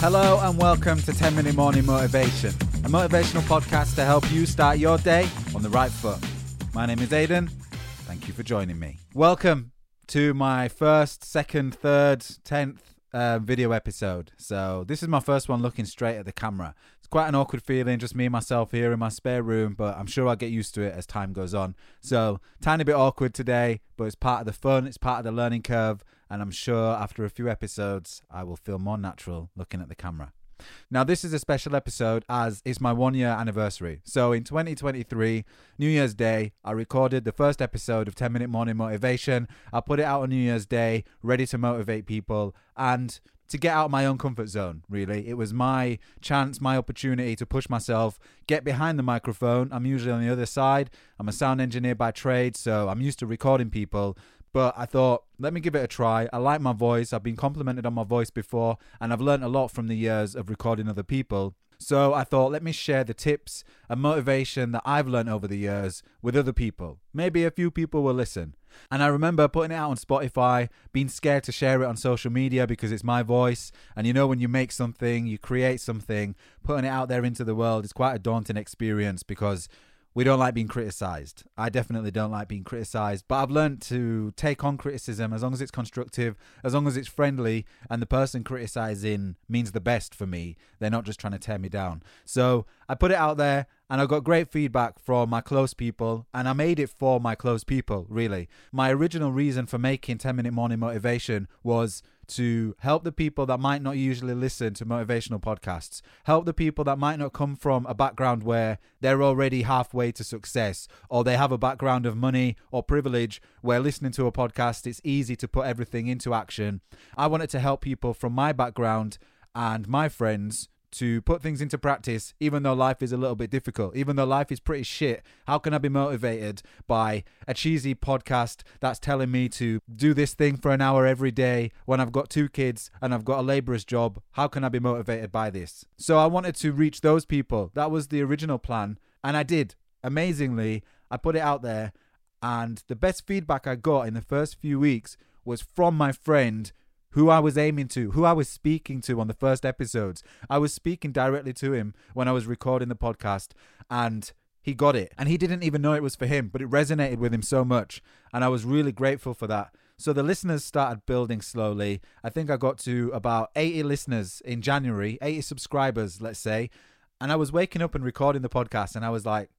Hello and welcome to 10 Minute Morning Motivation, a motivational podcast to help you start your day on the right foot. My name is Aidan. Thank you for joining me. Welcome to my first, second, third, tenth uh, video episode. So, this is my first one looking straight at the camera. It's quite an awkward feeling, just me and myself here in my spare room, but I'm sure I'll get used to it as time goes on. So, tiny bit awkward today, but it's part of the fun, it's part of the learning curve, and I'm sure after a few episodes, I will feel more natural looking at the camera. Now, this is a special episode as it's my one year anniversary. So, in 2023, New Year's Day, I recorded the first episode of 10 Minute Morning Motivation. I put it out on New Year's Day, ready to motivate people and to get out of my own comfort zone, really. It was my chance, my opportunity to push myself, get behind the microphone. I'm usually on the other side. I'm a sound engineer by trade, so I'm used to recording people. But I thought, let me give it a try. I like my voice. I've been complimented on my voice before, and I've learned a lot from the years of recording other people. So I thought, let me share the tips and motivation that I've learned over the years with other people. Maybe a few people will listen. And I remember putting it out on Spotify, being scared to share it on social media because it's my voice. And you know, when you make something, you create something, putting it out there into the world is quite a daunting experience because we don't like being criticized. I definitely don't like being criticized, but I've learned to take on criticism as long as it's constructive, as long as it's friendly, and the person criticizing means the best for me. They're not just trying to tear me down. So I put it out there, and I got great feedback from my close people, and I made it for my close people, really. My original reason for making 10 Minute Morning Motivation was to help the people that might not usually listen to motivational podcasts, help the people that might not come from a background where they're already halfway to success, or they have a background of money or privilege where listening to a podcast it's easy to put everything into action. I wanted to help people from my background and my friends to put things into practice, even though life is a little bit difficult, even though life is pretty shit. How can I be motivated by a cheesy podcast that's telling me to do this thing for an hour every day when I've got two kids and I've got a laborer's job? How can I be motivated by this? So I wanted to reach those people. That was the original plan, and I did. Amazingly, I put it out there, and the best feedback I got in the first few weeks was from my friend who I was aiming to, who I was speaking to on the first episodes. I was speaking directly to him when I was recording the podcast, and he got it. And he didn't even know it was for him, but it resonated with him so much. And I was really grateful for that. So the listeners started building slowly. I think I got to about 80 listeners in January, 80 subscribers, let's say. And I was waking up and recording the podcast, and I was like,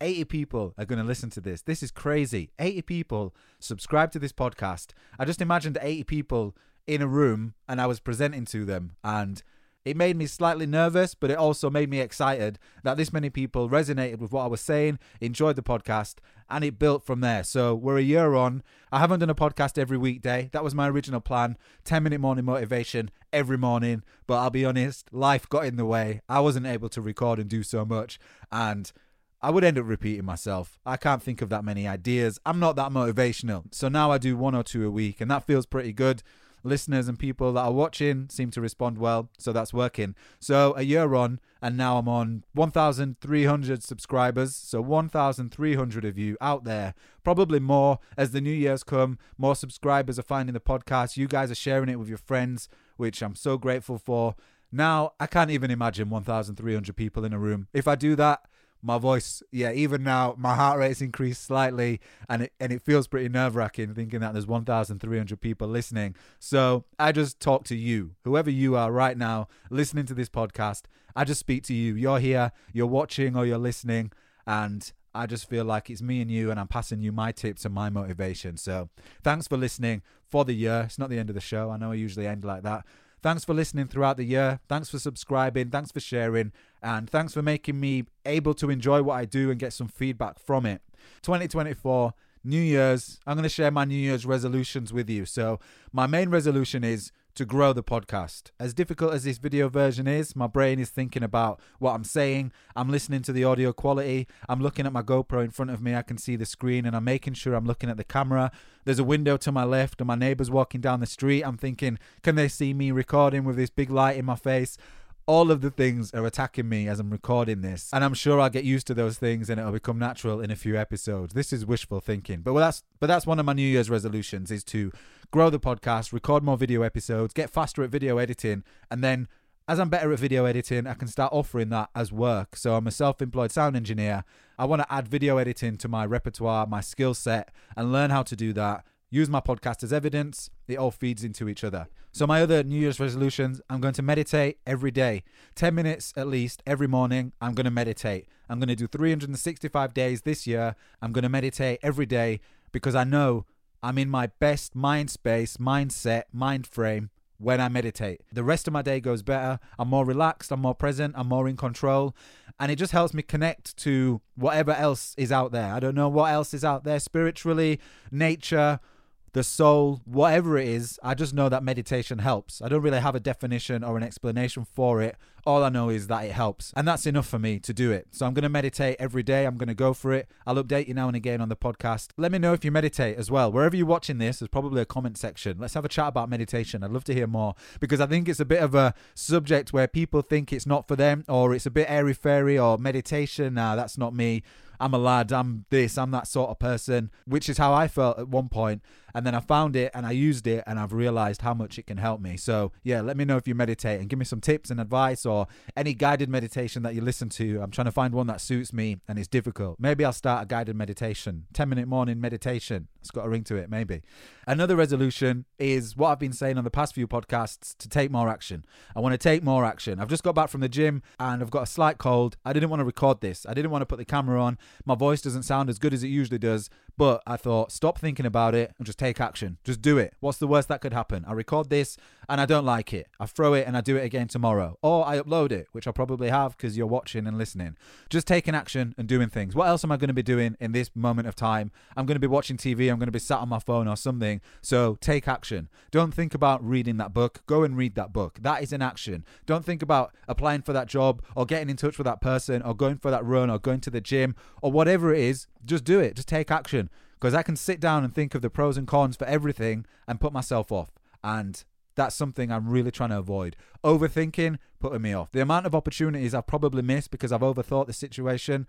80 people are going to listen to this. This is crazy. 80 people subscribe to this podcast. I just imagined 80 people in a room and I was presenting to them and it made me slightly nervous, but it also made me excited that this many people resonated with what I was saying, enjoyed the podcast, and it built from there. So we're a year on. I haven't done a podcast every weekday. That was my original plan 10 minute morning motivation every morning. But I'll be honest, life got in the way. I wasn't able to record and do so much. And I would end up repeating myself. I can't think of that many ideas. I'm not that motivational. So now I do one or two a week, and that feels pretty good. Listeners and people that are watching seem to respond well, so that's working. So a year on, and now I'm on 1,300 subscribers. So 1,300 of you out there, probably more as the new year's come. More subscribers are finding the podcast. You guys are sharing it with your friends, which I'm so grateful for. Now I can't even imagine 1,300 people in a room. If I do that, my voice, yeah, even now, my heart rate's increased slightly, and it and it feels pretty nerve wracking thinking that there's 1,300 people listening. So I just talk to you, whoever you are right now, listening to this podcast. I just speak to you. You're here, you're watching, or you're listening, and I just feel like it's me and you, and I'm passing you my tips and my motivation. So thanks for listening for the year. It's not the end of the show. I know I usually end like that. Thanks for listening throughout the year. Thanks for subscribing. Thanks for sharing. And thanks for making me able to enjoy what I do and get some feedback from it. 2024, New Year's. I'm going to share my New Year's resolutions with you. So, my main resolution is to grow the podcast. As difficult as this video version is, my brain is thinking about what I'm saying. I'm listening to the audio quality. I'm looking at my GoPro in front of me. I can see the screen and I'm making sure I'm looking at the camera. There's a window to my left and my neighbor's walking down the street. I'm thinking, can they see me recording with this big light in my face? All of the things are attacking me as I'm recording this, and I'm sure I'll get used to those things and it'll become natural in a few episodes. This is wishful thinking, but well, that's but that's one of my New Year's resolutions is to grow the podcast, record more video episodes, get faster at video editing, and then as I'm better at video editing, I can start offering that as work. So I'm a self-employed sound engineer. I want to add video editing to my repertoire, my skill set, and learn how to do that use my podcast as evidence. It all feeds into each other. So, my other New Year's resolutions I'm going to meditate every day, 10 minutes at least every morning. I'm going to meditate. I'm going to do 365 days this year. I'm going to meditate every day because I know I'm in my best mind space, mindset, mind frame when I meditate. The rest of my day goes better. I'm more relaxed, I'm more present, I'm more in control. And it just helps me connect to whatever else is out there. I don't know what else is out there spiritually, nature, the soul, whatever it is, I just know that meditation helps. I don't really have a definition or an explanation for it. All I know is that it helps. And that's enough for me to do it. So I'm going to meditate every day. I'm going to go for it. I'll update you now and again on the podcast. Let me know if you meditate as well. Wherever you're watching this, there's probably a comment section. Let's have a chat about meditation. I'd love to hear more because I think it's a bit of a subject where people think it's not for them or it's a bit airy fairy or meditation. Nah, that's not me. I'm a lad, I'm this, I'm that sort of person, which is how I felt at one point. And then I found it and I used it and I've realized how much it can help me. So, yeah, let me know if you meditate and give me some tips and advice or any guided meditation that you listen to. I'm trying to find one that suits me and it's difficult. Maybe I'll start a guided meditation, 10 minute morning meditation. It's got a ring to it, maybe. Another resolution is what I've been saying on the past few podcasts to take more action. I want to take more action. I've just got back from the gym and I've got a slight cold. I didn't want to record this. I didn't want to put the camera on. My voice doesn't sound as good as it usually does, but I thought, stop thinking about it and just take action. Just do it. What's the worst that could happen? I record this and I don't like it. I throw it and I do it again tomorrow. Or I upload it, which I probably have because you're watching and listening. Just taking action and doing things. What else am I going to be doing in this moment of time? I'm going to be watching TV. I'm going to be sat on my phone or something. So take action. Don't think about reading that book. Go and read that book. That is an action. Don't think about applying for that job or getting in touch with that person or going for that run or going to the gym or whatever it is. Just do it. Just take action because I can sit down and think of the pros and cons for everything and put myself off. And that's something I'm really trying to avoid. Overthinking, putting me off. The amount of opportunities I've probably missed because I've overthought the situation,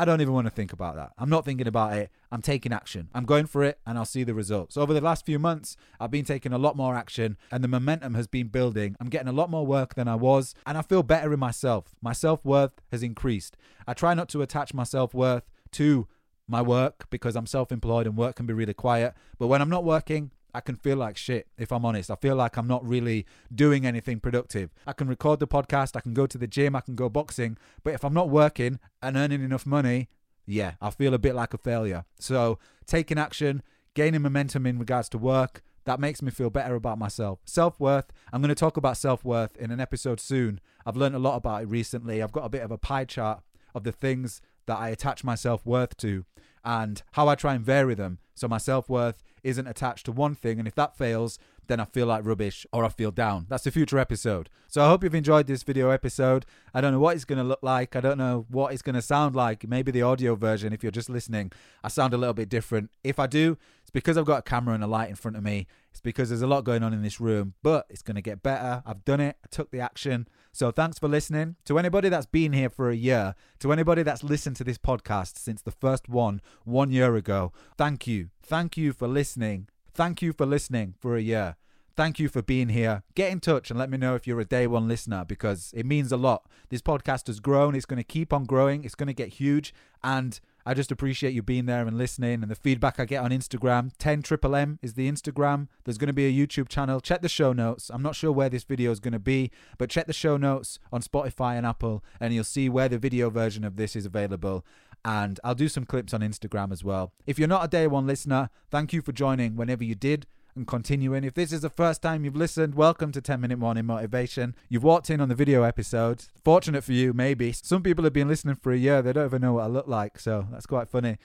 I don't even want to think about that. I'm not thinking about it. I'm taking action. I'm going for it and I'll see the results. Over the last few months, I've been taking a lot more action and the momentum has been building. I'm getting a lot more work than I was and I feel better in myself. My self worth has increased. I try not to attach my self worth to my work because I'm self employed and work can be really quiet. But when I'm not working, I can feel like shit, if I'm honest. I feel like I'm not really doing anything productive. I can record the podcast, I can go to the gym, I can go boxing, but if I'm not working and earning enough money, yeah, I feel a bit like a failure. So, taking action, gaining momentum in regards to work, that makes me feel better about myself. Self worth, I'm going to talk about self worth in an episode soon. I've learned a lot about it recently. I've got a bit of a pie chart of the things that I attach my self worth to and how I try and vary them. So my self worth isn't attached to one thing, and if that fails, then I feel like rubbish or I feel down. That's a future episode. So I hope you've enjoyed this video episode. I don't know what it's going to look like. I don't know what it's going to sound like. Maybe the audio version, if you're just listening, I sound a little bit different. If I do, it's because I've got a camera and a light in front of me. It's because there's a lot going on in this room, but it's going to get better. I've done it. I took the action. So thanks for listening. To anybody that's been here for a year, to anybody that's listened to this podcast since the first one one year ago, thank you. Thank you for listening. Thank you for listening for a year. Thank you for being here. Get in touch and let me know if you're a day one listener because it means a lot. This podcast has grown. It's going to keep on growing. It's going to get huge. And I just appreciate you being there and listening and the feedback I get on Instagram. 10 triple M is the Instagram. There's going to be a YouTube channel. Check the show notes. I'm not sure where this video is going to be, but check the show notes on Spotify and Apple and you'll see where the video version of this is available. And I'll do some clips on Instagram as well. If you're not a day one listener, thank you for joining whenever you did and continuing. If this is the first time you've listened, welcome to 10 Minute Morning Motivation. You've walked in on the video episode. Fortunate for you, maybe. Some people have been listening for a year, they don't even know what I look like, so that's quite funny.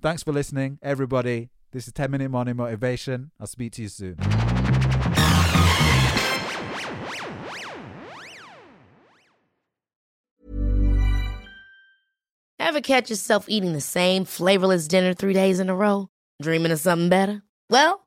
Thanks for listening, everybody. This is 10 Minute Morning Motivation. I'll speak to you soon. Ever catch yourself eating the same flavorless dinner three days in a row? Dreaming of something better? Well,